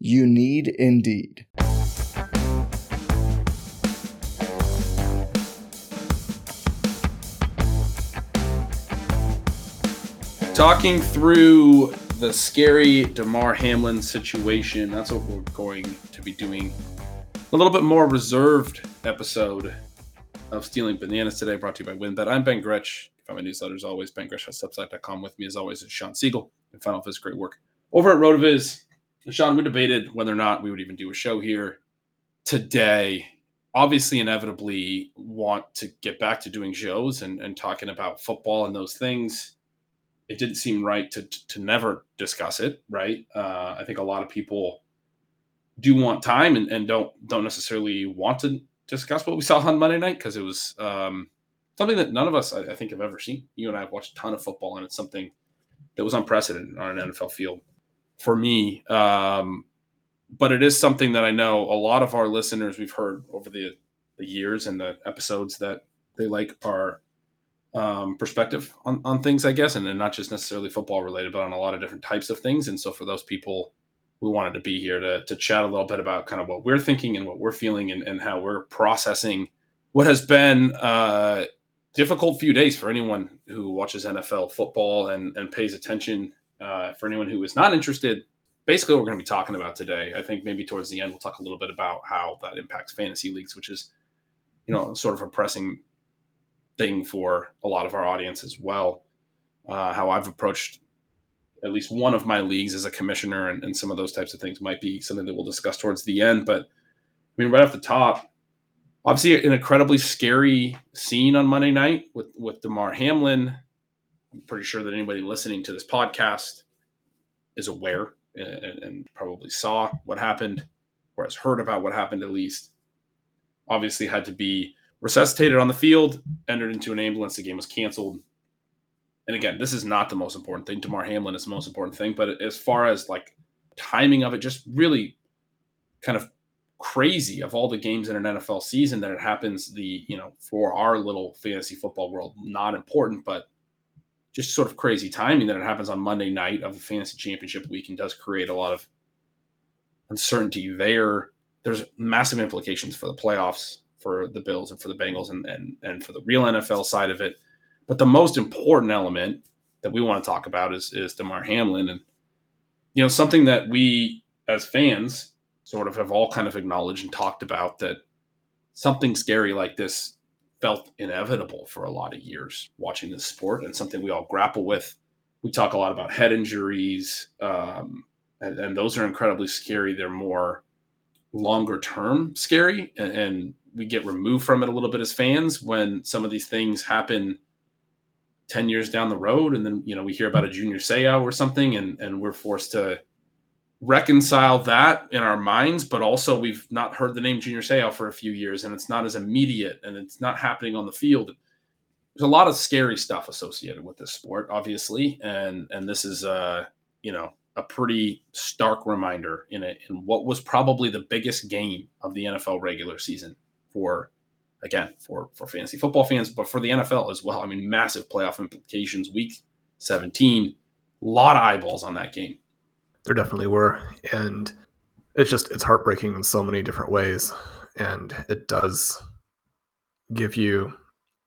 You need Indeed. Talking through the scary Damar Hamlin situation. That's what we're going to be doing. A little bit more reserved episode of Stealing Bananas today, brought to you by WynnBET. I'm Ben Gretch. Find my newsletter as always, bengretch.substack.com. With me as always is Shawn Siegele and Final Fist great work over at RotoViz. Shawn, we debated whether or not we would even do a show here today. Obviously, inevitably want to get back to doing shows and, and talking about football and those things. It didn't seem right to to never discuss it, right? Uh, I think a lot of people do want time and, and don't don't necessarily want to discuss what we saw on Monday night because it was um, something that none of us, I, I, think, have ever seen. You and I have watched a ton of football, and it's something that was unprecedented on an NFL field for me. Um, but it is something that I know a lot of our listeners we've heard over the, the years and the episodes that they like our um, perspective on, on things, I guess, and, and not just necessarily football related, but on a lot of different types of things. And so for those people, we wanted to be here to, to chat a little bit about kind of what we're thinking and what we're feeling and, and how we're processing what has been a uh, difficult few days for anyone who watches NFL football and, and pays attention uh, for anyone who is not interested, basically what we're going to be talking about today. I think maybe towards the end we'll talk a little bit about how that impacts fantasy leagues, which is you know sort of a pressing thing for a lot of our audience as well. Uh, how I've approached at least one of my leagues as a commissioner and, and some of those types of things might be something that we'll discuss towards the end. But I mean, right off the top, obviously an incredibly scary scene on Monday night with with Damar Hamlin I'm pretty sure that anybody listening to this podcast is aware uh, and, and, probably saw what happened or has heard about what happened at least. Obviously, had to be resuscitated on the field, entered into an ambulance. The game was canceled. And again, this is not the most important thing. Damar Hamlin is the most important thing. But as far as like timing of it, just really kind of crazy of all the games in an NFL season that it happens the, you know, for our little fantasy football world, not important, but just sort of crazy timing that it happens on Monday night of the fantasy championship week and does create a lot of uncertainty there. There's massive implications for the playoffs for the Bills and for the Bengals and, and, and for the real NFL side of it. But the most important element that we want to talk about is, is Damar Hamlin. And, you know, something that we as fans sort of have all kind of acknowledged and talked about that something scary like this felt inevitable for a lot of years watching this sport and something we all grapple with. We talk a lot about head injuries, um, and, and, those are incredibly scary. They're more longer term scary, and, and we get removed from it a little bit as fans when some of these things happen 10 years down the road and then you know we hear about a junior Seau or something and and we're forced to reconcile that in our minds, but also we've not heard the name Junior Seau for a few years, and it's not as immediate, and it's not happening on the field. There's a lot of scary stuff associated with this sport, obviously, and and this is uh you know a pretty stark reminder in it in what was probably the biggest game of the NFL regular season for again for for fantasy football fans, but for the NFL as well. I mean, massive playoff implications. Week 17, a lot of eyeballs on that game. There definitely were. And it's just it's heartbreaking in so many different ways. And it does give you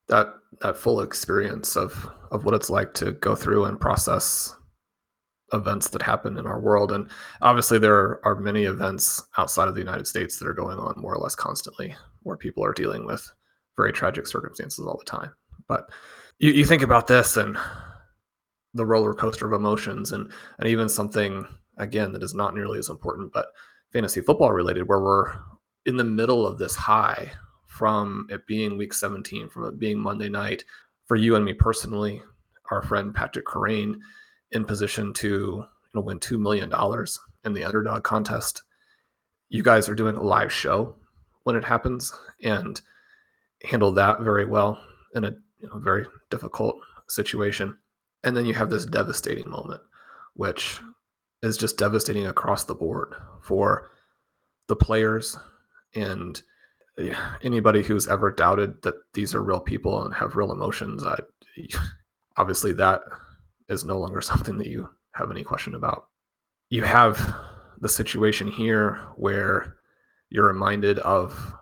that that full experience of of what it's like to go through and process events that happen in our world. And obviously, there are many events outside of the United States that are going on more or less constantly where people are dealing with very tragic circumstances all the time. But you, you think about this and the roller coaster of emotions, and, and even something, again, that is not nearly as important, but fantasy football related, where we're in the middle of this high from it being week 17, from it being Monday night, for you and me personally, our friend Patrick Kerrane in position to you know, win $2 million in the underdog contest. You guys are doing a live show when it happens and handle that very well in a you know, very difficult situation. And then you have this devastating moment, which is just devastating across the board for the players and anybody who's ever doubted that these are real people and have real emotions. I, obviously, that is no longer something that you have any question about. You have the situation here where you're reminded of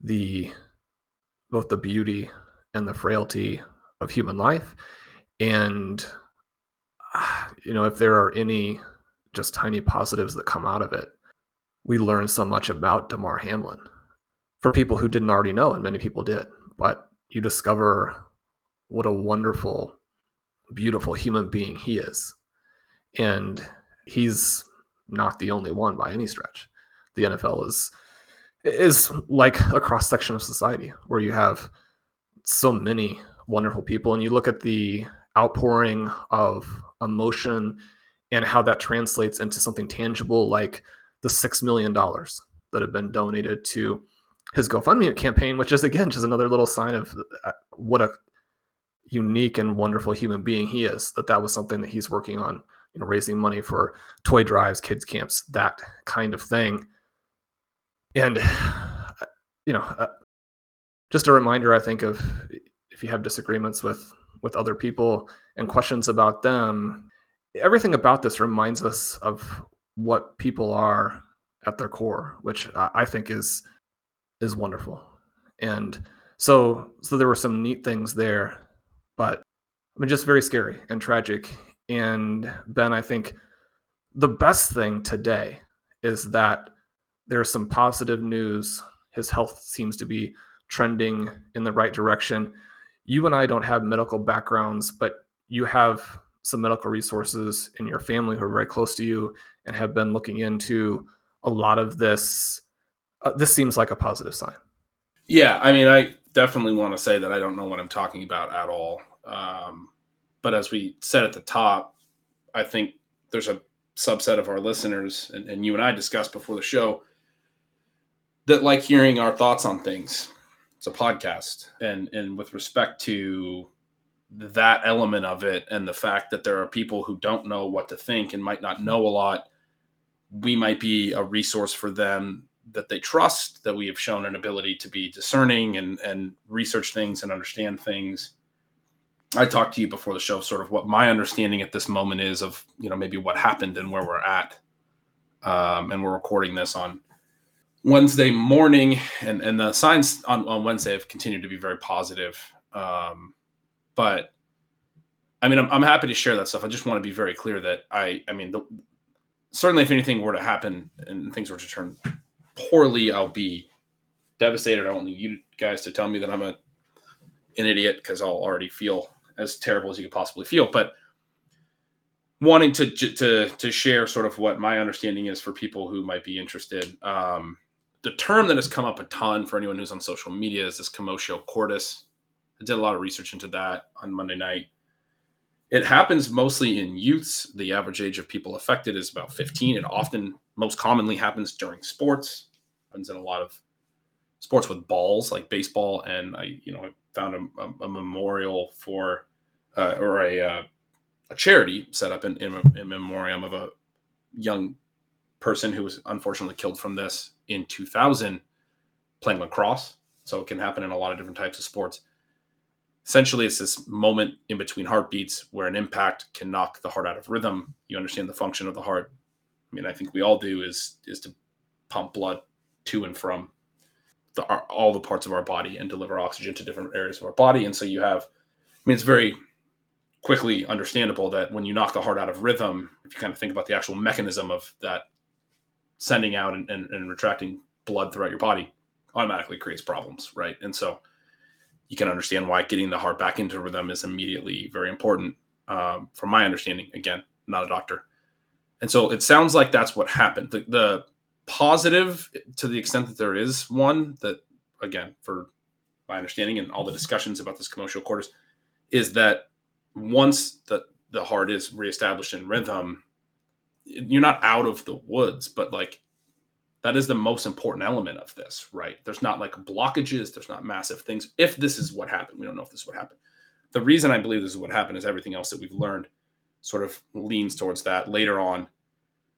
the both the beauty and the frailty of human life and you know if there are any just tiny positives that come out of it we learn so much about damar hamlin for people who didn't already know and many people did but you discover what a wonderful beautiful human being he is. And he's not the only one by any stretch. The NFL is is like a cross section of society where you have so many wonderful people and you look at the outpouring of emotion and how that translates into something tangible like the 6 million dollars that have been donated to his GoFundMe campaign, which is again just another little sign of uh, what a unique and wonderful human being he is that that was something that he's working on you know raising money for toy drives kids camps that kind of thing. And you know uh, just a reminder i think of if you have disagreements with with other people and questions about them everything about this reminds us of what people are at their core which i think is is wonderful and so so there were some neat things there but I mean, just very scary and tragic. And Ben, I think the best thing today is that there's some positive news. His health seems to be trending in the right direction. You and I don't have medical backgrounds, but you have some medical resources in your family who are very close to you and have been looking into a lot of this. Uh, this seems like a positive sign. Yeah, I mean, I definitely want to say that I don't know what I'm talking about at all. Um, but as we said at the top, I think there's a subset of our listeners, and, and you and I discussed before the show, that like hearing our thoughts on things. It's a podcast, and and with respect to that element of it, and the fact that there are people who don't know what to think and might not know a lot, we might be a resource for them that they trust. That we have shown an ability to be discerning and and research things and understand things I talked to you before the show, sort of what my understanding at this moment is of you know maybe what happened and where we're at, um, and we're recording this on Wednesday morning, and and the signs on, on Wednesday have continued to be very positive. Um, but I mean, I'm, I'm happy to share that stuff. I just want to be very clear that I I mean, the, certainly if anything were to happen and things were to turn poorly, I'll be devastated. I want you guys to tell me that I'm a an idiot because I'll already feel as terrible as you could possibly feel. But wanting to to to share sort of what my understanding is for people who might be interested. Um, the term that has come up a ton for anyone who's on social media is this commotio cordis. I did a lot of research into that on Monday night. It happens mostly in youths. The average age of people affected is about 15. It often, most commonly, happens during sports. Happens in a lot of sports with balls, like baseball, and I, you know, I found a, a, a memorial for uh, or a, uh, a charity set up in, in, in memoriam of a young person who was unfortunately killed from this in 2000 playing lacrosse. So it can happen in a lot of different types of sports. Essentially, it's this moment in between heartbeats where an impact can knock the heart out of rhythm. You understand the function of the heart. I mean, I think we all do is is to pump blood to and from the, all the parts of our body and deliver oxygen to different areas of our body. And so you have, I mean, it's very quickly understandable that when you knock the heart out of rhythm, if you kind of think about the actual mechanism of that sending out and, and, and retracting blood throughout your body, automatically creates problems, right? And so you can understand why getting the heart back into rhythm is immediately very important. Um, from my understanding, again, not a doctor. And so it sounds like that's what happened. The, the positive, to the extent that there is one, that again, for my understanding and all the discussions about this commotio cordis, is that once the the heart is reestablished in rhythm, you're not out of the woods, but like that is the most important element of this, right? There's not like blockages, there's not massive things. If this is what happened, we don't know if this is what happened. The reason I believe this is what happened is everything else that we've learned sort of leans towards that. Later on,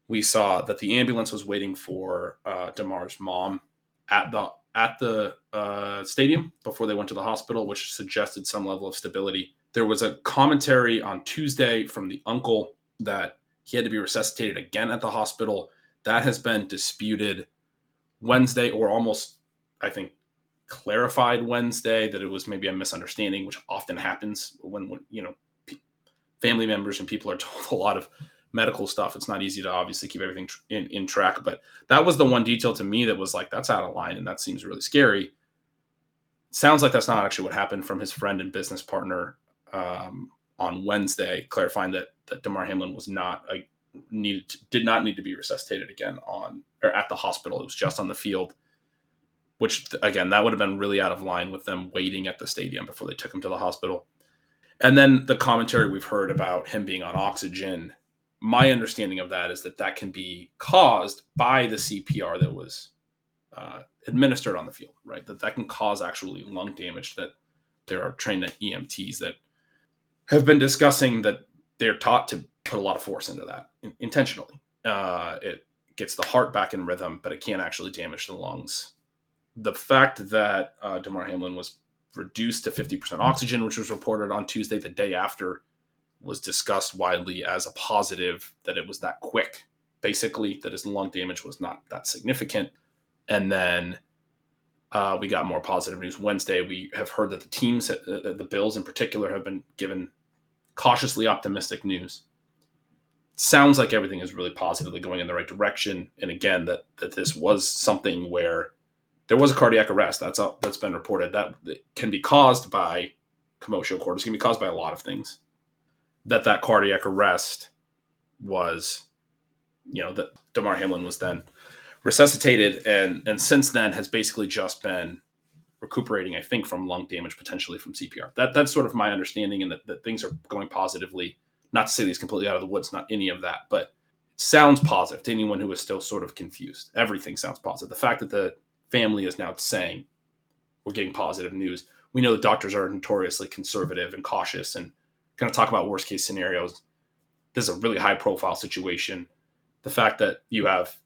we saw that the ambulance was waiting for uh, Damar's mom at the at the uh, stadium before they went to the hospital, which suggested some level of stability. There was a commentary on Tuesday from the uncle that he had to be resuscitated again at the hospital that has been disputed Wednesday, or almost, I think, clarified Wednesday that it was maybe a misunderstanding, which often happens when, when you know family members and people are told a lot of medical stuff. It's not easy to obviously keep everything in, in track, but that was the one detail to me that was like that's out of line and that seems really scary. Sounds like that's not actually what happened from his friend and business partner um, on Wednesday, clarifying that that Damar Hamlin was not a needed to, did not need to be resuscitated again on or at the hospital. It was just on the field, which again that would have been really out of line with them waiting at the stadium before they took him to the hospital. And then the commentary we've heard about him being on oxygen. My understanding of that is that that can be caused by the CPR that was uh, administered on the field, right? That that can cause actually lung damage. That there are trained EMTs that have been discussing that they're taught to put a lot of force into that intentionally. Uh, it gets the heart back in rhythm, but it can't actually damage the lungs. The fact that uh, Damar Hamlin was reduced to 50% oxygen, which was reported on Tuesday, the day after, was discussed widely as a positive that it was that quick, basically, that his lung damage was not that significant. And then uh, we got more positive news Wednesday. We have heard that the teams, uh, the Bills in particular, have been given cautiously optimistic news sounds like everything is really positively going in the right direction. And again, that that this was something where there was a cardiac arrest. That's a, that's been reported. That, can be caused by commotio cordis. Can be caused by a lot of things. That that cardiac arrest was, you know, that Damar Hamlin was then resuscitated, and and since then has basically just been recuperating. I think from lung damage, potentially from CPR. That that's sort of my understanding, and that, that things are going positively not to say he's completely out of the woods, not any of that, but sounds positive to anyone who is still sort of confused. Everything sounds positive. The fact that the family is now saying we're getting positive news. We know the doctors are notoriously conservative and cautious and kind of talk about worst case scenarios. This is a really high profile situation. The fact that you have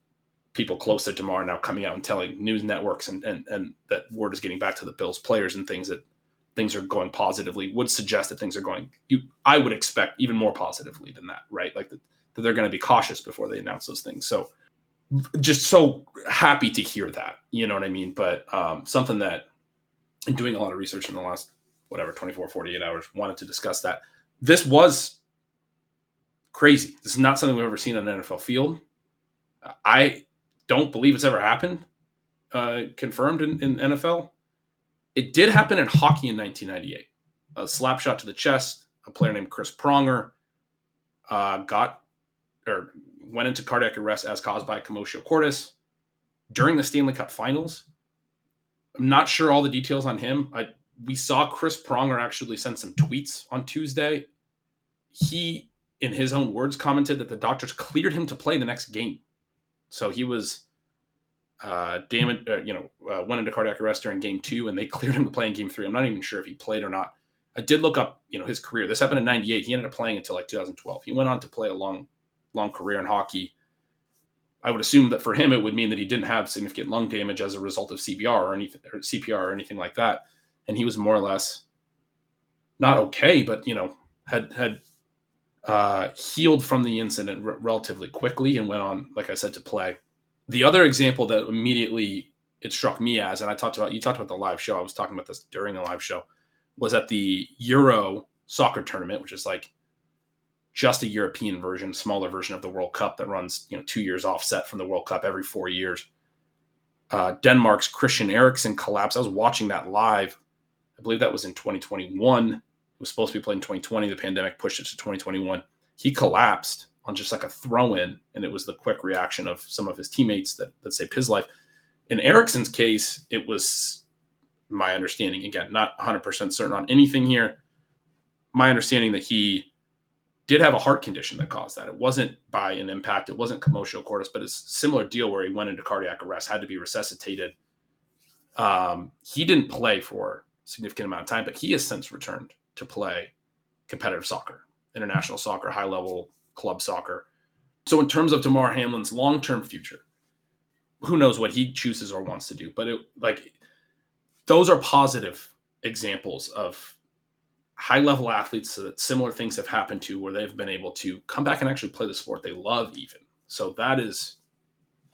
people close to Damar now coming out and telling news networks and, and, and that word is getting back to the Bills players and things that things are going positively would suggest that things are going you i would expect even more positively than that right? Like that, that they're going to be cautious before they announce those things. So just so happy to hear that you know what i mean? But um, something that in doing a lot of research in the last whatever 24 48 hours wanted to discuss that this was crazy. This is not something we've ever seen on an nfl field. I don't believe it's ever happened uh, confirmed in, in nfl it did happen in hockey in 1998. A slap shot to the chest. A player named Chris Pronger uh, got or went into cardiac arrest as caused by commotio cordis during the Stanley Cup Finals. I'm not sure all the details on him. I, we saw Chris Pronger actually send some tweets on Tuesday. He, in his own words, commented that the doctors cleared him to play the next game. So he was uh, damage, uh, you know, uh, went into cardiac arrest during game two, and they cleared him to play in game three. I'm not even sure if he played or not. I did look up, you know, his career. This happened in '98. He ended up playing until like 2012. He went on to play a long, long career in hockey. I would assume that for him, it would mean that he didn't have significant lung damage as a result of CPR or anything, or CPR or anything like that, and he was more or less not okay, but you know, had had uh, healed from the incident r- relatively quickly and went on, like I said, to play the other example that immediately it struck me as, and I talked about you talked about the live show. I was talking about this during the live show, was at the Euro soccer tournament, which is like just a European version, smaller version of the World Cup that runs, you know, two years offset from the World Cup every four years. Uh, Denmark's Christian Eriksen collapsed. I was watching that live. I believe that was in 2021. Was supposed to be played in 2020. The pandemic pushed it to 2021. He collapsed on just like a throw in, and it was the quick reaction of some of his teammates that, that saved his life. In Eriksen's case, it was my understanding, again, not 100% certain on anything here. My understanding that he did have a heart condition that caused that. It wasn't by an impact, it wasn't commotio cordis, but it's a similar deal where he went into cardiac arrest, had to be resuscitated. Um, he didn't play for a significant amount of time, but he has since returned to play competitive soccer, international soccer, high level club soccer. So, in terms of Damar Hamlin's long term future, who knows what he chooses or wants to do? But it like those are positive examples of high level athletes that similar things have happened to where they've been able to come back and actually play the sport they love even so that is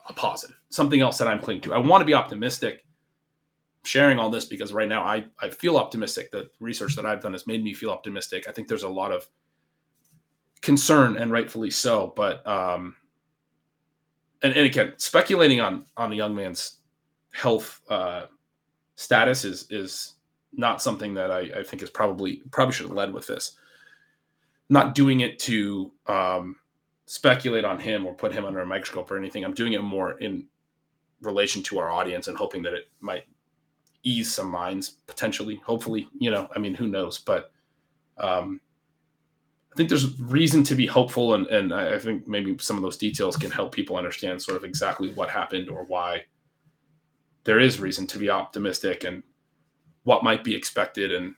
a positive something else that i'm clinging to i want to be optimistic sharing all this because right now i, I feel optimistic the research that i've done has made me feel optimistic i think there's a lot of concern and rightfully so but um and, and again speculating on on the young man's health uh status is is not something that I, I think is probably probably should have led with this. Not doing it to um, speculate on him or put him under a microscope or anything. I'm doing it more in relation to our audience and hoping that it might ease some minds potentially. Hopefully, you know, I mean, who knows? But um, I think there's reason to be hopeful, and and I think maybe some of those details can help people understand sort of exactly what happened or why there is reason to be optimistic and what might be expected. And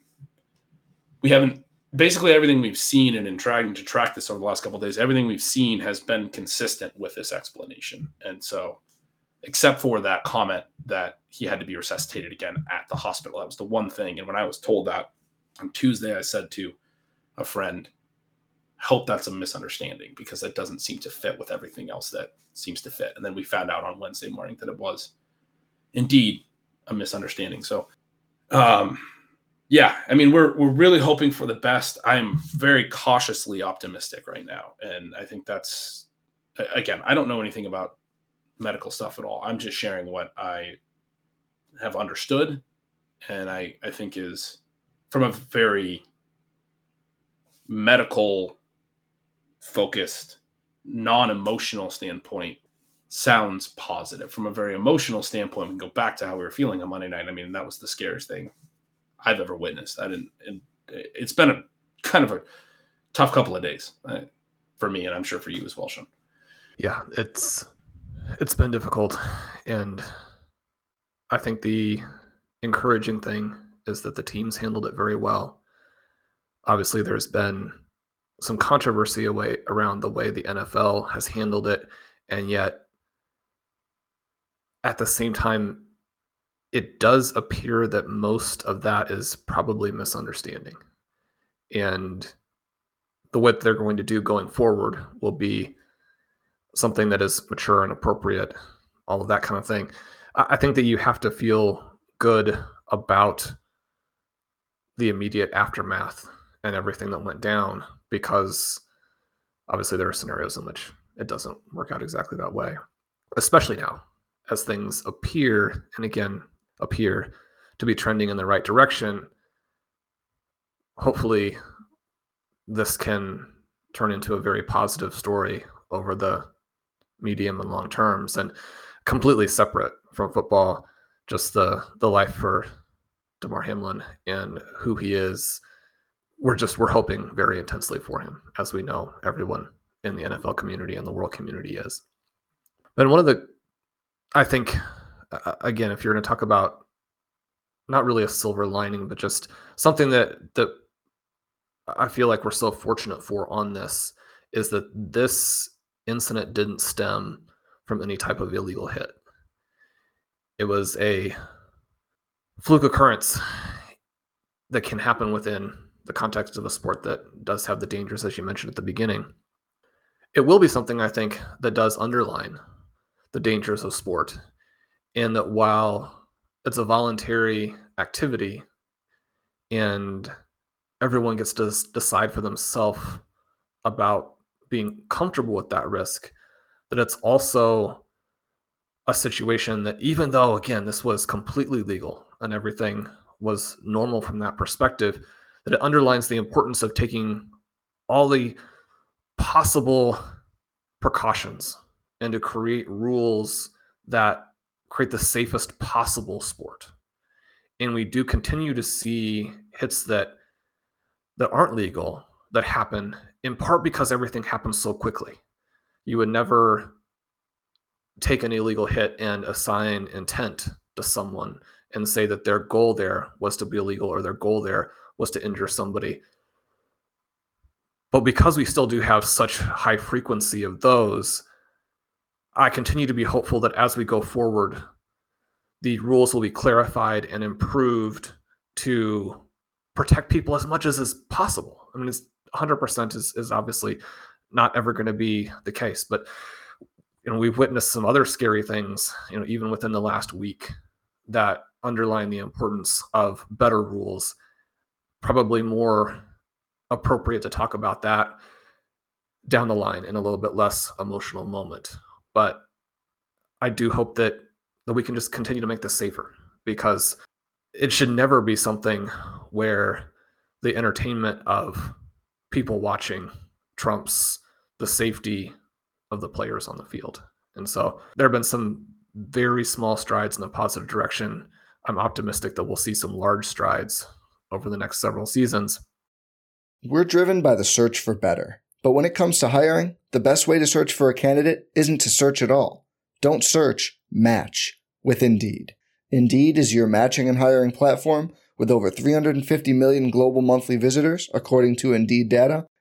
we haven't basically everything we've seen and in trying to track this over the last couple days, everything we've seen has been consistent with this explanation. And so, except for that comment that he had to be resuscitated again at the hospital, that was the one thing. And when I was told that on Tuesday, I said to a friend, hope that's a misunderstanding because that doesn't seem to fit with everything else that seems to fit. And then we found out on Wednesday morning that it was indeed a misunderstanding. So um, yeah, I mean, we're we're really hoping for the best. I'm very cautiously optimistic right now, and I think that's again, I don't know anything about medical stuff at all. I'm just sharing what I have understood, and I I think is from a very medical focused, non-emotional standpoint sounds positive. From a very emotional standpoint, we can go back to how we were feeling on Monday night. I mean, that was the scariest thing I've ever witnessed. I didn't, it's been a kind of a tough couple of days for me, and I'm sure for you as well, Shawn. Yeah, it's it's been difficult, and I think the encouraging thing is that the teams handled it very well. Obviously, there's been some controversy away around the way the NFL has handled it, and yet at the same time, it does appear that most of that is probably misunderstanding. And the what they're going to do going forward will be something that is mature and appropriate, all of that kind of thing. I think that you have to feel good about the immediate aftermath and everything that went down because obviously there are scenarios in which it doesn't work out exactly that way, especially now as things appear, and again, appear to be trending in the right direction, hopefully this can turn into a very positive story over the medium and long terms and completely separate from football, just the the life for Damar Hamlin and who he is. We're just we're hoping very intensely for him, as we know everyone in the NFL community and the world community is. And one of the I think again, if you're going to talk about not really a silver lining, but just something that that I feel like we're so fortunate for on this is that this incident didn't stem from any type of illegal hit. It was a fluke occurrence that can happen within the context of a sport that does have the dangers, as you mentioned at the beginning. It will be something I think that does underline the dangers of sport. And that while it's a voluntary activity and everyone gets to decide for themselves about being comfortable with that risk, that it's also a situation that even though again this was completely legal and everything was normal from that perspective, that it underlines the importance of taking all the possible precautions and to create rules that create the safest possible sport. And we do continue to see hits that that aren't legal that happen in part because everything happens so quickly. You would never take an illegal hit and assign intent to someone and say that their goal there was to be illegal or their goal there was to injure somebody. But because we still do have such high frequency of those, I continue to be hopeful that as we go forward, the rules will be clarified and improved to protect people as much as is possible. I mean, it's 100% is, is obviously not ever going to be the case, but you know, we've witnessed some other scary things, you know, even within the last week that underline the importance of better rules. Probably more appropriate to talk about that down the line in a little bit less emotional moment. But I do hope that that we can just continue to make this safer because it should never be something where the entertainment of people watching trumps the safety of the players on the field. And so there have been some very small strides in the positive direction. I'm optimistic that we'll see some large strides over the next several seasons. We're driven by the search for better. But when it comes to hiring, the best way to search for a candidate isn't to search at all. Don't search, match with Indeed. Indeed is your matching and hiring platform with over 350 million global monthly visitors, according to Indeed data,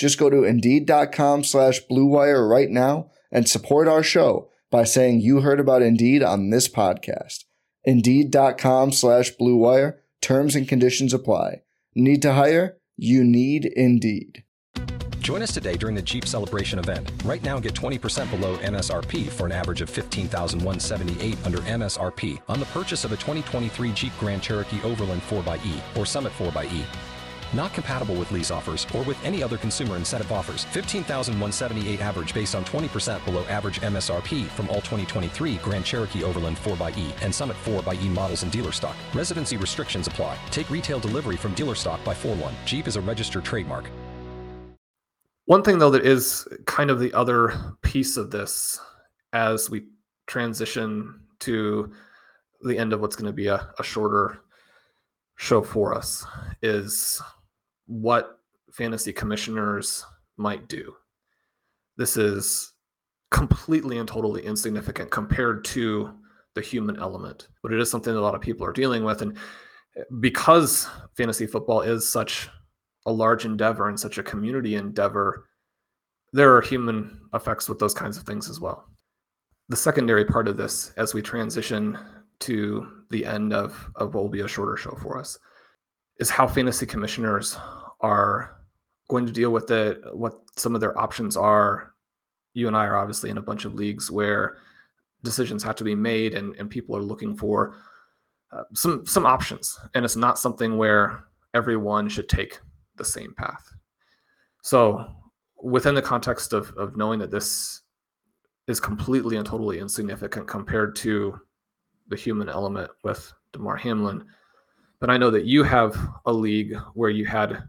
Just go to Indeed.com slash BlueWire right now and support our show by saying you heard about Indeed on this podcast. Indeed.com slash BlueWire. Terms and conditions apply. Need to hire? You need Indeed. Join us today during the Jeep Celebration event. Right now, get 20% below MSRP for an average of 15178 under MSRP on the purchase of a 2023 Jeep Grand Cherokee Overland 4xE or Summit 4xE. Not compatible with lease offers or with any other consumer incentive offers. 15,178 average based on 20% below average MSRP from all 2023 Grand Cherokee Overland 4xE and Summit 4xE models in dealer stock. Residency restrictions apply. Take retail delivery from dealer stock by 4 1. Jeep is a registered trademark. One thing, though, that is kind of the other piece of this as we transition to the end of what's going to be a, a shorter show for us is what fantasy commissioners might do. This is completely and totally insignificant compared to the human element, but it is something that a lot of people are dealing with. And because fantasy football is such a large endeavor and such a community endeavor, there are human effects with those kinds of things as well. The secondary part of this, as we transition to the end of, of what will be a shorter show for us, is how fantasy commissioners are going to deal with it, what some of their options are. You and I are obviously in a bunch of leagues where decisions have to be made and, and people are looking for uh, some some options and it's not something where everyone should take the same path so within the context of, of knowing that this is completely and totally insignificant compared to the human element with Damar hamlin but i know that you have a league where you had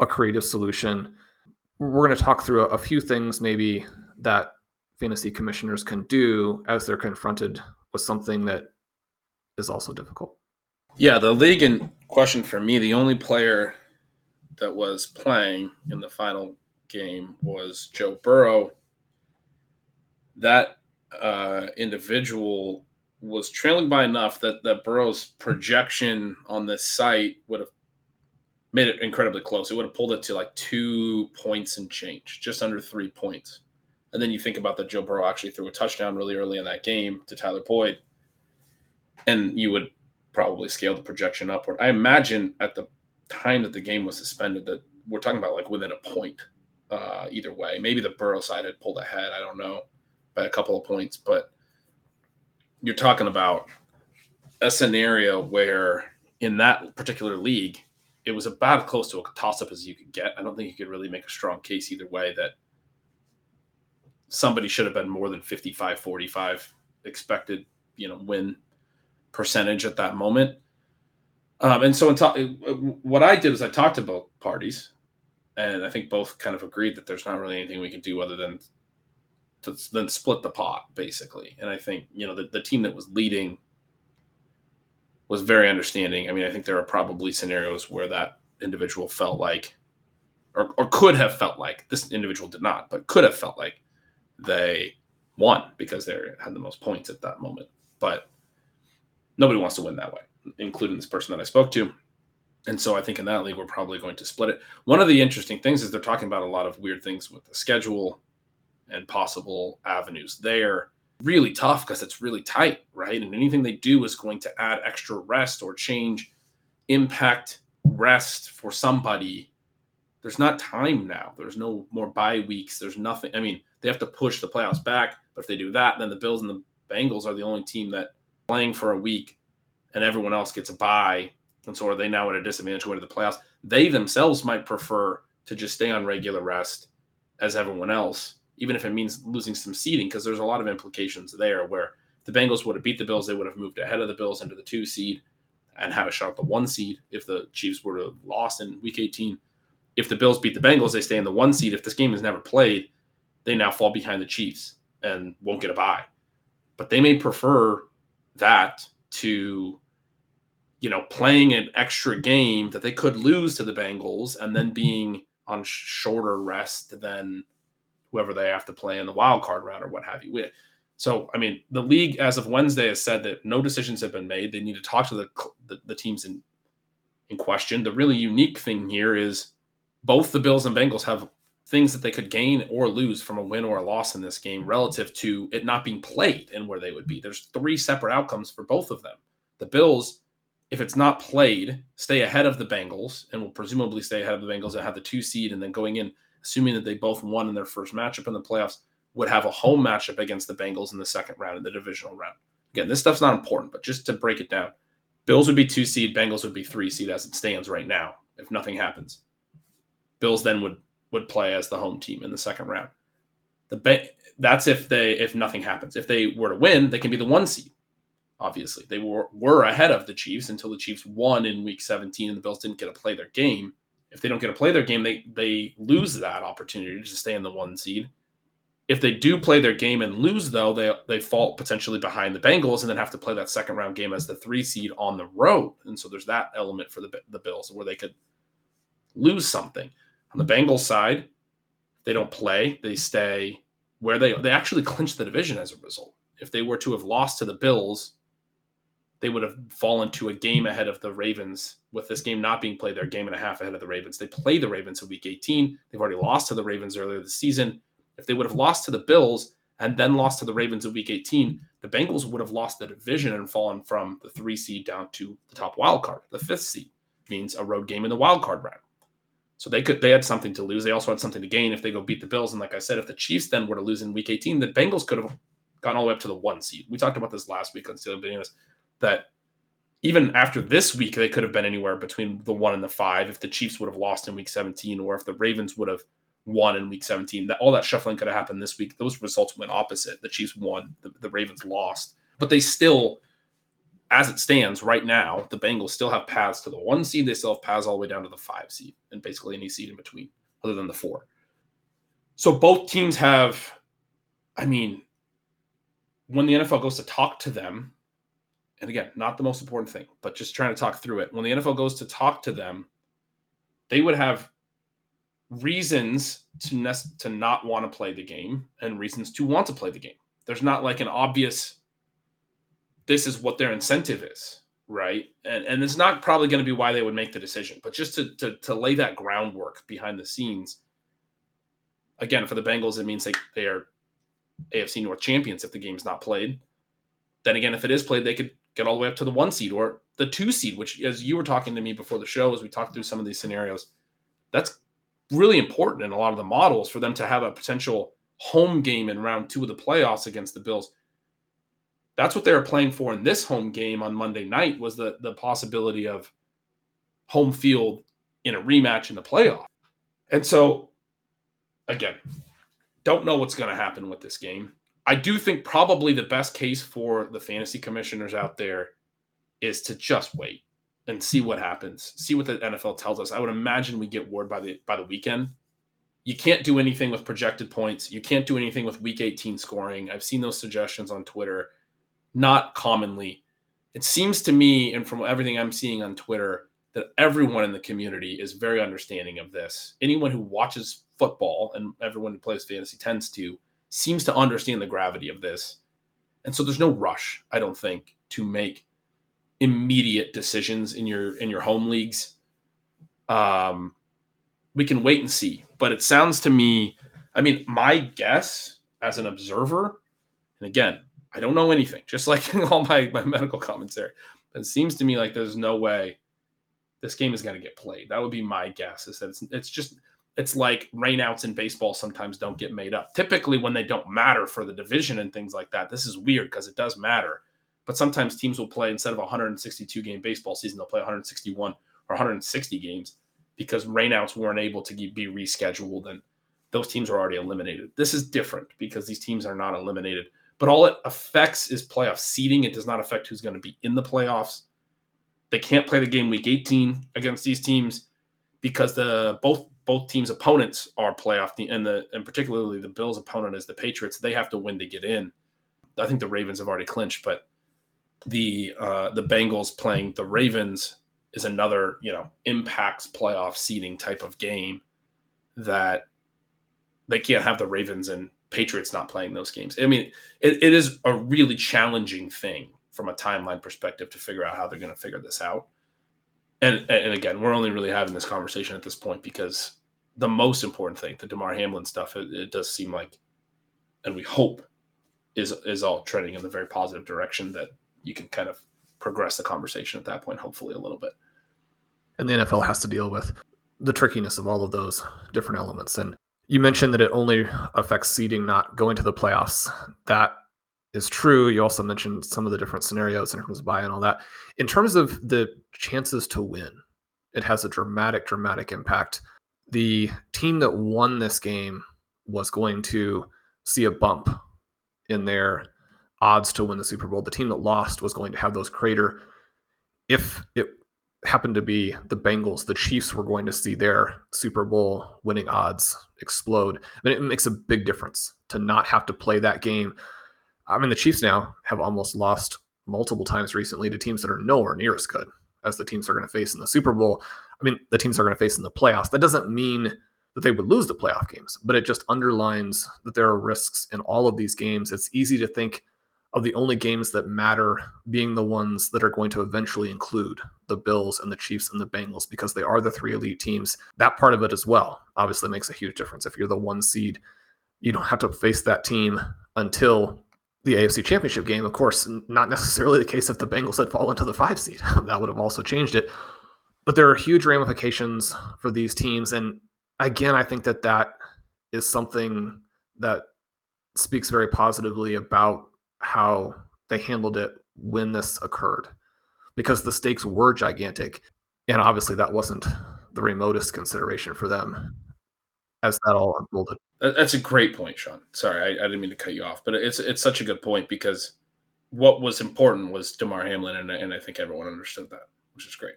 a creative solution. We're going to talk through a, a few things maybe that fantasy commissioners can do as they're confronted with something that is also difficult. Yeah, the league in question for me, the only player that was playing in the final game was Joe Burrow. That uh, individual was trailing by enough that that Burrow's projection on this site would have made it incredibly close. It would have pulled it to like two points and change, just under three points. And then you think about that Joe Burrow actually threw a touchdown really early in that game to Tyler Boyd, and you would probably scale the projection upward. I imagine at the time that the game was suspended that we're talking about like within a point uh, either way. Maybe the Burrow side had pulled ahead. I don't know by a couple of points, but you're talking about a scenario where in that particular league, it was about as close to a toss up as you could get. I don't think you could really make a strong case either way that somebody should have been more than 55 45 expected, you know, win percentage at that moment. Um, and so, what I did was I talked to both parties, and I think both kind of agreed that there's not really anything we can do other than to then split the pot, basically. And I think you know the, the team that was leading was very understanding. I mean, I think there are probably scenarios where that individual felt like, or, or could have felt like this individual did not, but could have felt like they won because they had the most points at that moment. But nobody wants to win that way, including this person that I spoke to. And so I think in that league, we're probably going to split it. One of the interesting things is they're talking about a lot of weird things with the schedule and possible avenues there really tough because it's really tight, right? And anything they do is going to add extra rest or change impact rest for somebody. There's not time now. There's no more bye weeks. There's nothing. I mean, they have to push the playoffs back, but if they do that, then the Bills and the Bengals are the only team that playing for a week and everyone else gets a bye. And so are they now at a disadvantage going to the playoffs? They themselves might prefer to just stay on regular rest as everyone else even if it means losing some seeding, because there's a lot of implications there where the Bengals would have beat the Bills, they would have moved ahead of the Bills into the two seed and have a shot at the one seed if the Chiefs were to have lost in week 18. If the Bills beat the Bengals, they stay in the one seed. If this game is never played, they now fall behind the Chiefs and won't get a bye. But they may prefer that to, you know, playing an extra game that they could lose to the Bengals and then being on shorter rest than – whoever they have to play in the wild card round or what have you. With so, I mean, the league as of Wednesday has said that no decisions have been made. They need to talk to the the, the teams in in question. The really unique thing here is both the Bills and Bengals have things that they could gain or lose from a win or a loss in this game relative to it not being played and where they would be. There's three separate outcomes for both of them. The Bills, if it's not played, stay ahead of the Bengals and will presumably stay ahead of the Bengals and have the two seed and then going in assuming that they both won in their first matchup in the playoffs, would have a home matchup against the Bengals in the second round in the divisional round. Again, this stuff's not important, but just to break it down, Bills would be two seed, Bengals would be three seed as it stands right now, if nothing happens. Bills then would would play as the home team in the second round. The that's if they if nothing happens. If they were to win, they can be the one seed. Obviously, they were were ahead of the Chiefs until the Chiefs won in Week 17, and the Bills didn't get to play their game if they don't get to play their game, they they lose that opportunity to stay in the one seed. If they do play their game and lose, though, they they fall potentially behind the Bengals and then have to play that second round game as the three seed on the road. And so there's that element for the the Bills where they could lose something. On the Bengals side, they don't play; they stay where they they actually clinch the division as a result. If they were to have lost to the Bills, they would have fallen to a game ahead of the Ravens with this game not being played. They're a game and a half ahead of the Ravens. They play the Ravens in week 18. They've already lost to the Ravens earlier this season. If they would have lost to the Bills and then lost to the Ravens in week 18, the Bengals would have lost the division and fallen from the three seed down to the top wild card. The fifth seed means a road game in the wild card round. So they could they had something to lose. They also had something to gain if they go beat the Bills. And like I said, if the Chiefs then were to lose in week 18, the Bengals could have gone all the way up to the one seed. We talked about this last week on Stealing Bananas that even after this week, they could have been anywhere between the one and the five if the Chiefs would have lost in week 17 or if the Ravens would have won in week 17. That all that shuffling could have happened this week. Those results went opposite. The Chiefs won, the, the Ravens lost. But they still, as it stands right now, the Bengals still have paths to the one seed. They still have paths all the way down to the five seed and basically any seed in between, other than the four. So both teams have, I mean, when the NFL goes to talk to them, and again, not the most important thing, but just trying to talk through it. When the NFL goes to talk to them, they would have reasons to to not want to play the game and reasons to want to play the game. There's not like an obvious this is what their incentive is. right? And and it's not probably going to be why they would make the decision, but just to to to lay that groundwork behind the scenes. Again, for the Bengals, it means they they are AFC North champions if the game's not played. Then again, if it is played, they could get all the way up to the one seed or the two seed, which, as you were talking to me before the show, as we talked through some of these scenarios, that's really important in a lot of the models for them to have a potential home game in round two of the playoffs against the Bills. That's what they were playing for in this home game on Monday night was the the possibility of home field in a rematch in the playoff. And so again, don't know what's going to happen with this game. I do think probably the best case for the fantasy commissioners out there is to just wait and see what happens. See what the NFL tells us. I would imagine we get word by the by the weekend. You can't do anything with projected points. You can't do anything with week 18 scoring. I've seen those suggestions on Twitter. Not commonly. It seems to me, and from everything I'm seeing on Twitter, that everyone in the community is very understanding of this. Anyone who watches football and everyone who plays fantasy tends to seems to understand the gravity of this. And so there's no rush, I don't think, to make immediate decisions in your in your home leagues. Um, we can wait and see. But it sounds to me, I mean, my guess as an observer, and again, I don't know anything, just like all my, my medical commentary. It seems to me like there's no way this game is going to get played. That would be my guess. Is that it's, it's just it's like rainouts in baseball sometimes don't get made up. Typically, when they don't matter for the division and things like that, this is weird because it does matter. But sometimes teams will play instead of a 162 game baseball season, they'll play 161 or 160 games because rainouts weren't able to be rescheduled and those teams are already eliminated. This is different because these teams are not eliminated. But all it affects is playoff seeding. It does not affect who's going to be in the playoffs. They can't play the game week 18 against these teams because the both both teams' opponents are playoff and the and particularly the Bills' opponent is the Patriots. They have to win to get in. I think the Ravens have already clinched, but the uh, the Bengals playing the Ravens is another you know impacts playoff seeding type of game that they can't have the Ravens and Patriots not playing those games. I mean, it, it is a really challenging thing from a timeline perspective to figure out how they're going to figure this out. And and again, we're only really having this conversation at this point because the most important thing, the Damar Hamlin stuff, it, it does seem like, and we hope, is is all trending in the very positive direction that you can kind of progress the conversation at that point, hopefully a little bit. And the NFL has to deal with the trickiness of all of those different elements. And you mentioned that it only affects seeding, not going to the playoffs. That is true. You also mentioned some of the different scenarios in terms of bye and all that. In terms of the chances to win, it has a dramatic, dramatic impact. The team that won this game was going to see a bump in their odds to win the Super Bowl. The team that lost was going to have those crater. If it happened to be the Bengals, the Chiefs were going to see their Super Bowl winning odds explode. I mean, it makes a big difference to not have to play that game. I mean, the Chiefs now have almost lost multiple times recently to teams that are nowhere near as good as the teams they're going to face in the Super Bowl. I mean, the teams are going to face in the playoffs. That doesn't mean that they would lose the playoff games, but it just underlines that there are risks in all of these games. It's easy to think of the only games that matter being the ones that are going to eventually include the Bills and the Chiefs and the Bengals because they are the three elite teams. That part of it as well obviously makes a huge difference. If you're the one seed, you don't have to face that team until the AFC Championship game. Of course, not necessarily the case if the Bengals had fallen to the five seed. that would have also changed it. But there are huge ramifications for these teams. And again, I think that that is something that speaks very positively about how they handled it when this occurred because the stakes were gigantic. And obviously, that wasn't the remotest consideration for them as that all unfolded. That's a great point, Shawn. Sorry, I, I, didn't mean to cut you off, but it's it's such a good point because what was important was Damar Hamlin, and, and I think everyone understood that, which is great.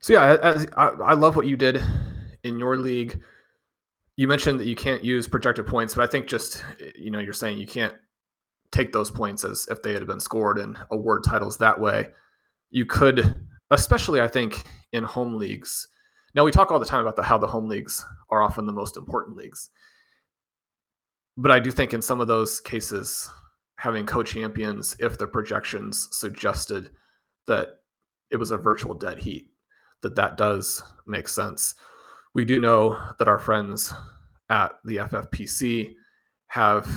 So yeah, I, I, I love what you did in your league. You mentioned that you can't use projected points, but I think just you know you're saying you can't take those points as if they had been scored and award titles that way. You could, especially I think in home leagues. Now we talk all the time about the, how the home leagues are often the most important leagues, but I do think in some of those cases, having co-champions, if the projections suggested that it was a virtual dead heat, that that does make sense. We do know that our friends at the FFPC have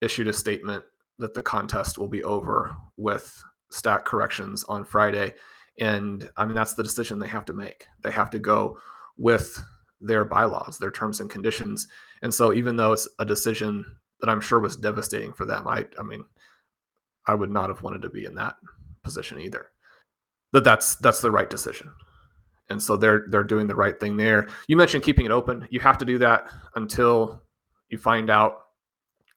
issued a statement that the contest will be over with stat corrections on Friday. And I mean, that's the decision they have to make. They have to go with their bylaws, their terms and conditions. And so, even though it's a decision that I'm sure was devastating for them, I, I mean, I would not have wanted to be in that position either. That that's that's the right decision. And so they're they're doing the right thing there. You mentioned keeping it open. You have to do that until you find out.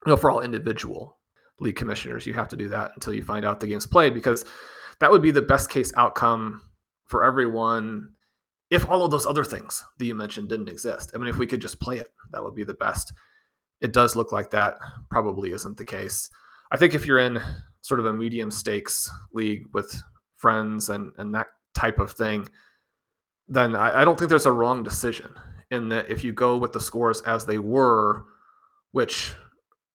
You know, for all individual league commissioners, you have to do that until you find out the game's played because that would be the best case outcome for everyone if all of those other things that you mentioned didn't exist. I mean, if we could just play it, that would be the best. It does look like that probably isn't the case. I think if you're in sort of a medium stakes league with friends and and that type of thing, then I, I don't think there's a wrong decision in that if you go with the scores as they were, which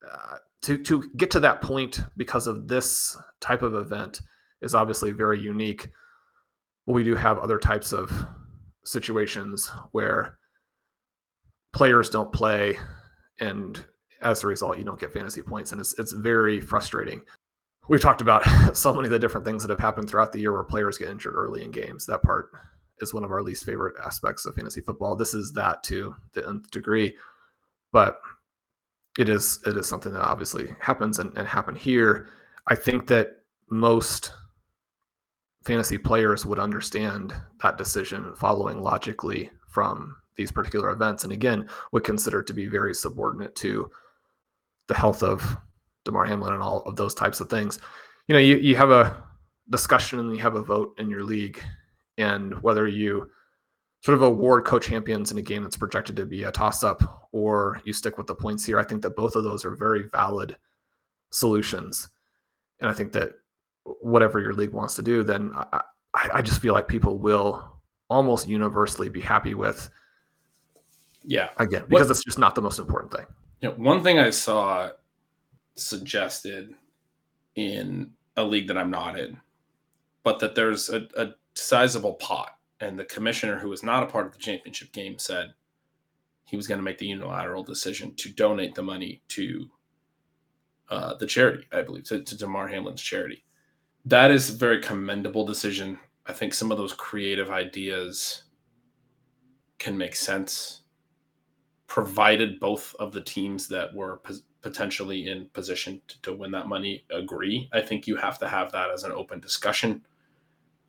uh, to to get to that point because of this type of event is obviously very unique. But we do have other types of situations where players don't play and as a result you don't get fantasy points and it's it's very frustrating. We've talked about so many of the different things that have happened throughout the year where players get injured early in games. That part is one of our least favorite aspects of fantasy football. This is that to the nth degree. But it is it is something that obviously happens and, and happened here. I think that most fantasy players would understand that decision following logically from these particular events and again would consider to be very subordinate to the health of Damar Hamlin and all of those types of things. You know, you, you have a discussion and you have a vote in your league and whether you sort of award co-champions in a game that's projected to be a toss-up or you stick with the points here. I think that both of those are very valid solutions. And I think that whatever your league wants to do, then I, I just feel like people will almost universally be happy with. Yeah. Again, because what, it's just not the most important thing. You know, one thing I saw suggested in a league that I'm not in, but that there's a, a sizable pot. And the commissioner, who was not a part of the championship game, said he was going to make the unilateral decision to donate the money to uh, the charity, I believe, to, to Damar Hamlin's charity that is a very commendable decision. I think some of those creative ideas can make sense, provided both of the teams that were potentially in position to, to win that money agree. I think you have to have that as an open discussion.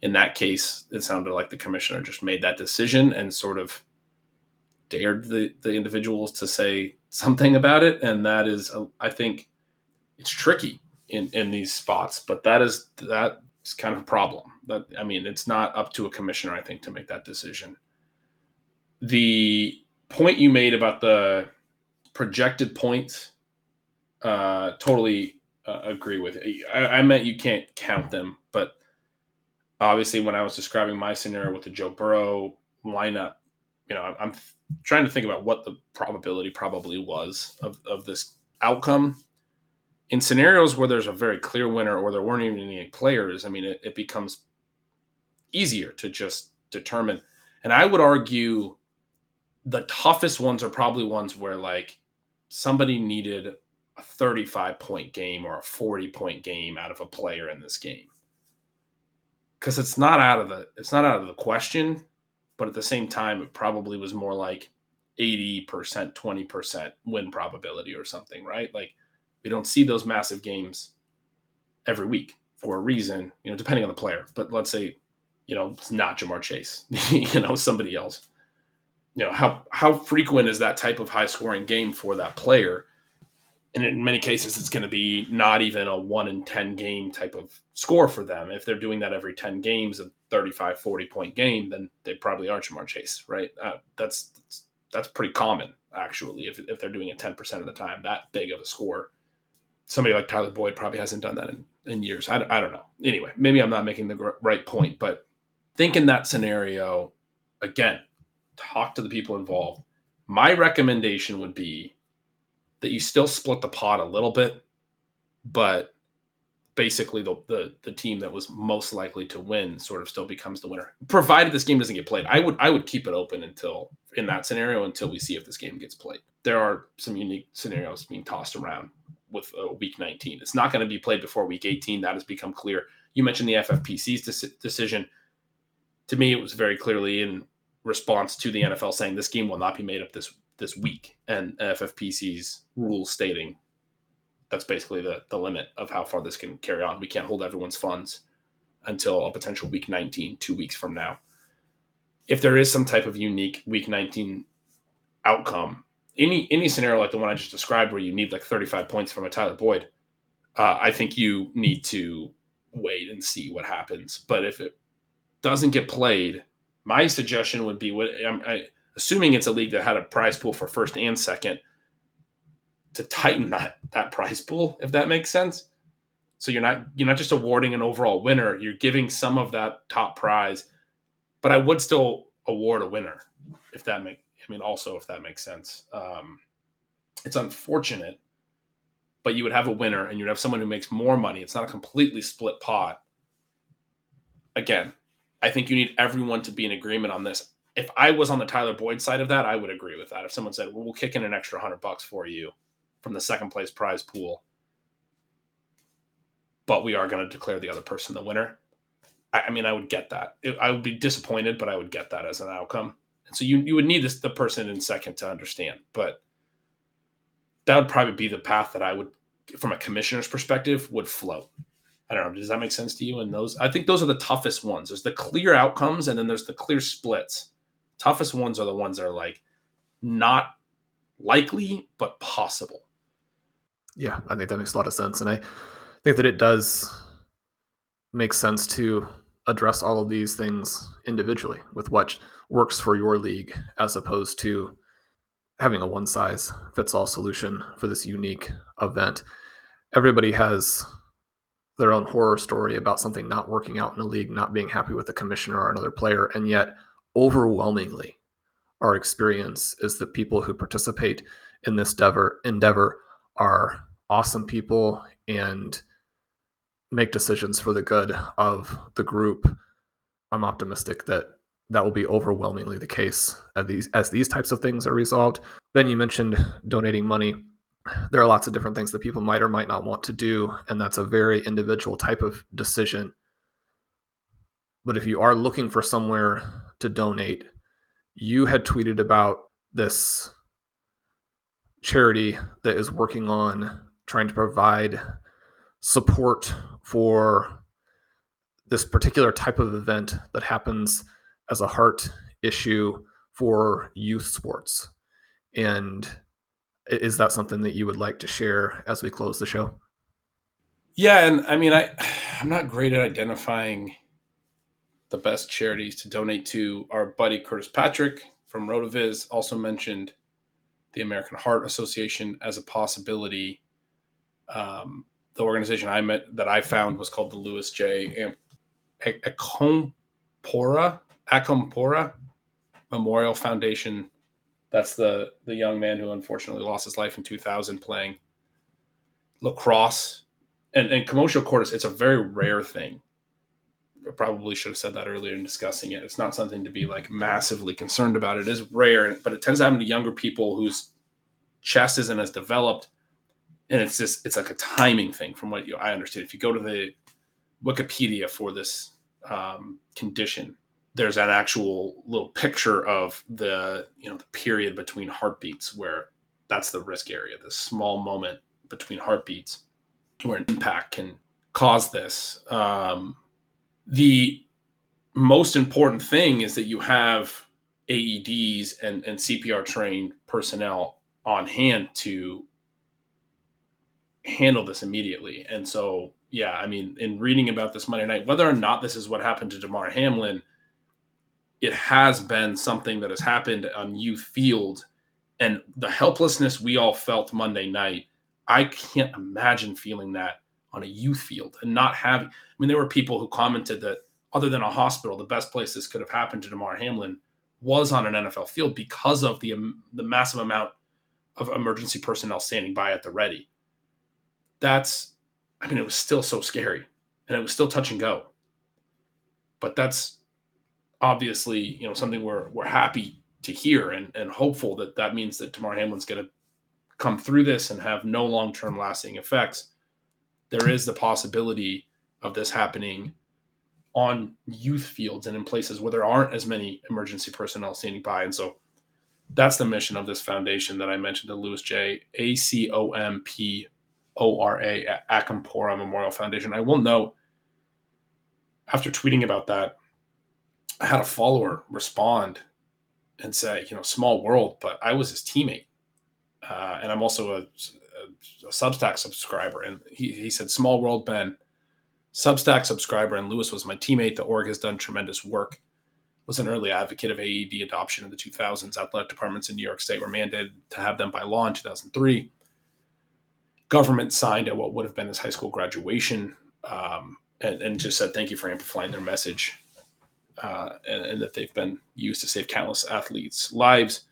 In that case, it sounded like the commissioner just made that decision and sort of dared the, the individuals to say something about it. And that is, uh, I think, it's tricky in in these spots. But that is that's kind of a problem. That I mean, it's not up to a commissioner, I think, to make that decision. The point you made about the projected points, uh, totally uh, agree with. It. I, I meant you can't count them, but obviously, when I was describing my scenario with the Joe Burrow lineup, you know, I'm, I'm trying to think about what the probability probably was of, of this outcome in scenarios where there's a very clear winner or there weren't even any players, I mean, it, it becomes easier to just determine. And I would argue the toughest ones are probably ones where like somebody needed a 35 point game or a 40 point game out of a player in this game. Cuz it's not out of the it's not out of the question, but at the same time it probably was more like 80%, 20% win probability or something, right? Like we don't see those massive games every week for a reason, you know, depending on the player. But let's say, you know, it's not Ja'Marr Chase, you know, somebody else. You know, how how frequent is that type of high scoring game for that player? And in many cases, it's going to be not even a one in 10 game type of score for them. If they're doing that every 10 games, a 35, 40 point game, then they probably are Ja'Marr Chase, right? Uh, that's, that's pretty common, actually, if, if they're doing it 10% of the time, that big of a score somebody like Tyler Boyd probably hasn't done that in, in years. I, I don't know. Anyway, maybe I'm not making the right point, but think in that scenario, again, talk to the people involved. My recommendation would be that you still split the pot a little bit, but basically the, the the team that was most likely to win sort of still becomes the winner, provided this game doesn't get played. I would I would keep it open until in that scenario until we see if this game gets played. There are some unique scenarios being tossed around with uh, week 19. It's not going to be played before week 18. That has become clear. You mentioned the FFPC's de- decision. To me, it was very clearly in response to the NFL saying this game will not be made up this this week, and FFPC's rules stating that's basically the the limit of how far this can carry on. We can't hold everyone's funds until a potential week 19, two weeks from now. If there is some type of unique week 19 outcome, any any scenario like the one I just described where you need like 35 points from a Tyler Boyd, uh, I think you need to wait and see what happens. But if it doesn't get played, my suggestion would be what I'm I, assuming it's a league that had a prize pool for first and second to tighten that that prize pool, if that makes sense. So you're not you're not just awarding an overall winner, you're giving some of that top prize, but I would still award a winner if that make I mean also if that makes sense. Um, it's unfortunate, but you would have a winner and you'd have someone who makes more money. It's not a completely split pot. Again, I think you need everyone to be in agreement on this. If I was on the Tyler Boyd side of that, I would agree with that. If someone said, "Well, we'll kick in an extra hundred bucks for you," from the second place prize pool, but we are going to declare the other person the winner. I, mean, I would get that. I would be disappointed, but I would get that as an outcome. So you you would need this the person in second to understand, but that would probably be the path that I would, from a commissioner's perspective, would float. I don't know. Does that make sense to you? And those, I think those are the toughest ones. There's the clear outcomes, and then there's the clear splits. Toughest ones are the ones that are like not likely but possible. Yeah, I think that makes a lot of sense. And I think that it does make sense to address all of these things individually with what works for your league as opposed to having a one size fits all solution for this unique event. Everybody has their own horror story about something not working out in a league, not being happy with the commissioner or another player. And yet, overwhelmingly, our experience is that people who participate in this endeavor, endeavor are awesome people and make decisions for the good of the group, I'm optimistic that that will be overwhelmingly the case as these as these types of things are resolved. Then you mentioned donating money. There are lots of different things that people might or might not want to do, and that's a very individual type of decision. But if you are looking for somewhere to donate, you had tweeted about this charity that is working on trying to provide support for this particular type of event that happens as a heart issue for youth sports. And is that something that you would like to share as we close the show? Yeah, and I mean, I I'm not great at identifying the best charities to donate to. Our buddy Curtis Patrick from Rotoviz also mentioned the American Heart Association as a possibility. Um, the organization I met that I found was called the Louis J. Acompora Acompora Memorial Foundation. That's the the young man who unfortunately lost his life in 2000 playing lacrosse. And and commotio cordis, it's a very rare thing. I probably should have said that earlier in discussing it. It's not something to be like massively concerned about. It is rare, but it tends to happen to younger people whose chest isn't as developed and it's just it's like a timing thing from what you I understand. If you go to the Wikipedia for this um, condition, there's an actual little picture of the you know the period between heartbeats where that's the risk area, the small moment between heartbeats where an impact can cause this. Um, the most important thing is that you have AEDs and, and CPR trained personnel on hand to handle this immediately. And so, yeah, I mean, in reading about this Monday night, whether or not this is what happened to Damar Hamlin, it has been something that has happened on youth field. And the helplessness we all felt Monday night, I can't imagine feeling that on a youth field and not having. I mean, there were people who commented that other than a hospital, the best place this could have happened to Damar Hamlin was on an NFL field because of the the massive amount of emergency personnel standing by at the ready that's I mean, it was still so scary and it was still touch and go. But that's obviously, you know, something we're, we're happy to hear and, and hopeful that that means that Damar Hamlin's going to come through this and have no long term lasting effects. There is the possibility of this happening on youth fields and in places where there aren't as many emergency personnel standing by. And so that's the mission of this foundation that I mentioned, the Louis J. A C O M P O R A Acompora Memorial Foundation. I will note, after tweeting about that, I had a follower respond and say, you know, small world, but I was his teammate. Uh, and I'm also a, a, a Substack subscriber. And he, he said, small world, Ben Substack subscriber, and Louis was my teammate. The org has done tremendous work. Was an early advocate of AED adoption in the 2000s. Athletic departments in New York State were mandated to have them by law in 2003. Government signed at what would have been his high school graduation, um, and, and, just said thank you for amplifying their message, uh, and, and that they've been used to save countless athletes' lives.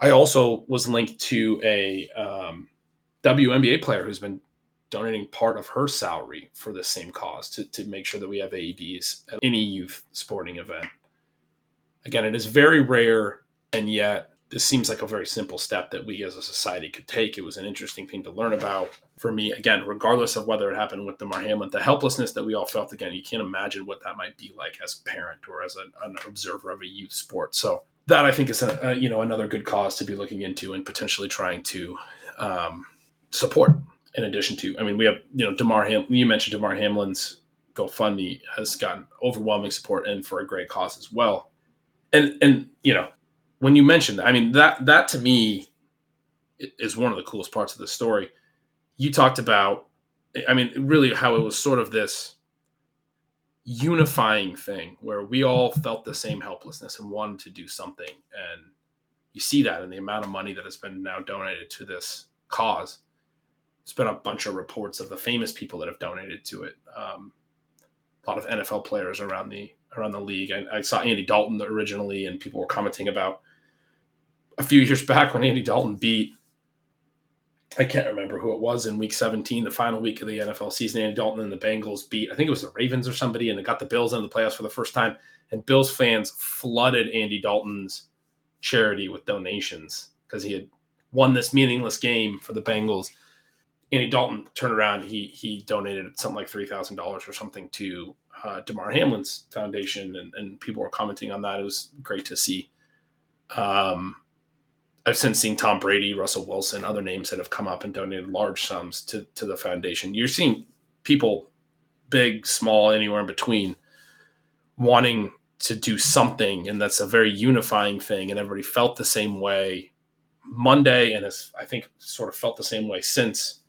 I also was linked to a um, WNBA player who's been donating part of her salary for the same cause to, to make sure that we have AEDs at any youth sporting event. Again, it is very rare, and yet this seems like a very simple step that we as a society could take. It was an interesting thing to learn about for me. Again, regardless of whether it happened with Damar Hamlin, the helplessness that we all felt, again, you can't imagine what that might be like as a parent or as a, an observer of a youth sport. So that I think is a, a, you know another good cause to be looking into and potentially trying to um, support in addition to, I mean, we have, you know, Damar Ham, you mentioned Damar Hamlin's GoFundMe has gotten overwhelming support and for a great cause as well. And, and, you know, when you mentioned, I mean, that, that to me is one of the coolest parts of the story. You talked about, I mean, really how it was sort of this unifying thing where we all felt the same helplessness and wanted to do something. And you see that in the amount of money that has been now donated to this cause there's been a bunch of reports of the famous people that have donated to it. Um, a lot of NFL players around the around the league. I, I, saw Andy Dalton originally, and people were commenting about a few years back when Andy Dalton beat. I can't remember who it was in Week 17, the final week of the NFL season. Andy Dalton and the Bengals beat. I think it was the Ravens or somebody, and they got the Bills into the playoffs for the first time. And Bills fans flooded Andy Dalton's charity with donations because he had won this meaningless game for the Bengals Andy Dalton turned around. He he donated something like three thousand dollars or something to uh, Damar Hamlin's foundation, and, and people were commenting on that. It was great to see. Um, I've since seen Tom Brady, Russell Wilson, other names that have come up and donated large sums to to the foundation. You're seeing people, big, small, anywhere in between, wanting to do something, and that's a very unifying thing. And everybody felt the same way Monday, and has I think sort of felt the same way since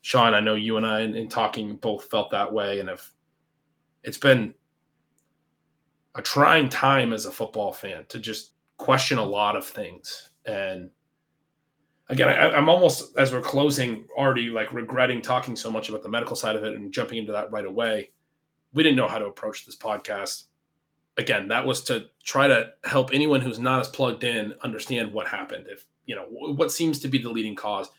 Shawn, I know you and I, in, in talking, both felt that way, and have it's been a trying time as a football fan to just question a lot of things. And again, I, am almost as we're closing already like regretting talking so much about the medical side of it and jumping into that right away. We didn't know how to approach this podcast. Again, that was to try to help anyone who's not as plugged in understand what happened. If you know what seems to be the leading cause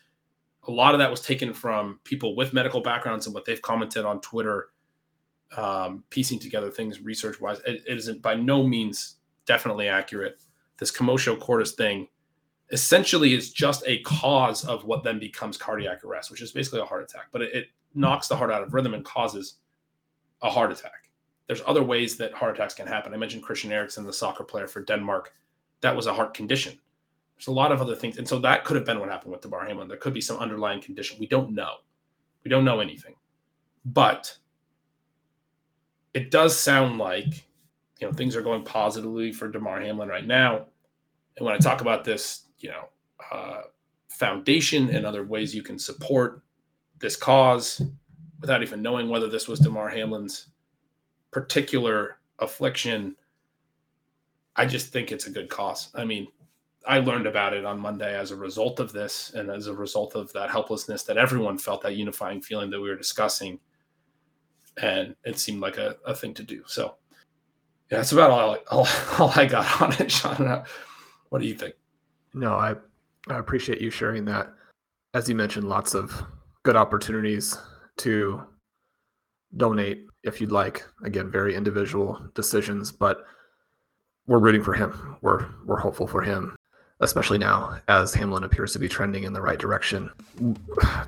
a lot of that was taken from people with medical backgrounds and what they've commented on Twitter, um, piecing together things research wise. It, it isn't by no means definitely accurate. This commotio cordis thing essentially is just a cause of what then becomes cardiac arrest, which is basically a heart attack, but it, it knocks the heart out of rhythm and causes a heart attack. There's other ways that heart attacks can happen. I mentioned Christian Eriksen, the soccer player for Denmark. That was a heart condition there's a lot of other things. And so that could have been what happened with Damar Hamlin. There could be some underlying condition. We don't know. We don't know anything. But it does sound like you know things are going positively for Damar Hamlin right now. And when I talk about this, you know, uh, foundation and other ways you can support this cause without even knowing whether this was Damar Hamlin's particular affliction, I just think it's a good cause. I mean, I learned about it on Monday as a result of this and as a result of that helplessness that everyone felt that unifying feeling that we were discussing. And it seemed like a, a thing to do. So yeah, that's about all, all, all I got on it, Shawn. What do you think? No, I, I appreciate you sharing that. As you mentioned, lots of good opportunities to donate if you'd like. Again, very individual decisions, but we're rooting for him. We're we're hopeful for him, especially now as Hamlin appears to be trending in the right direction.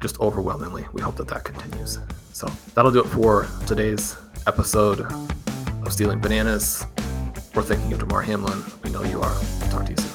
Just overwhelmingly, we hope that that continues. So that'll do it for today's episode of Stealing Bananas. We're thinking of Damar Hamlin. We know you are. Talk to you soon.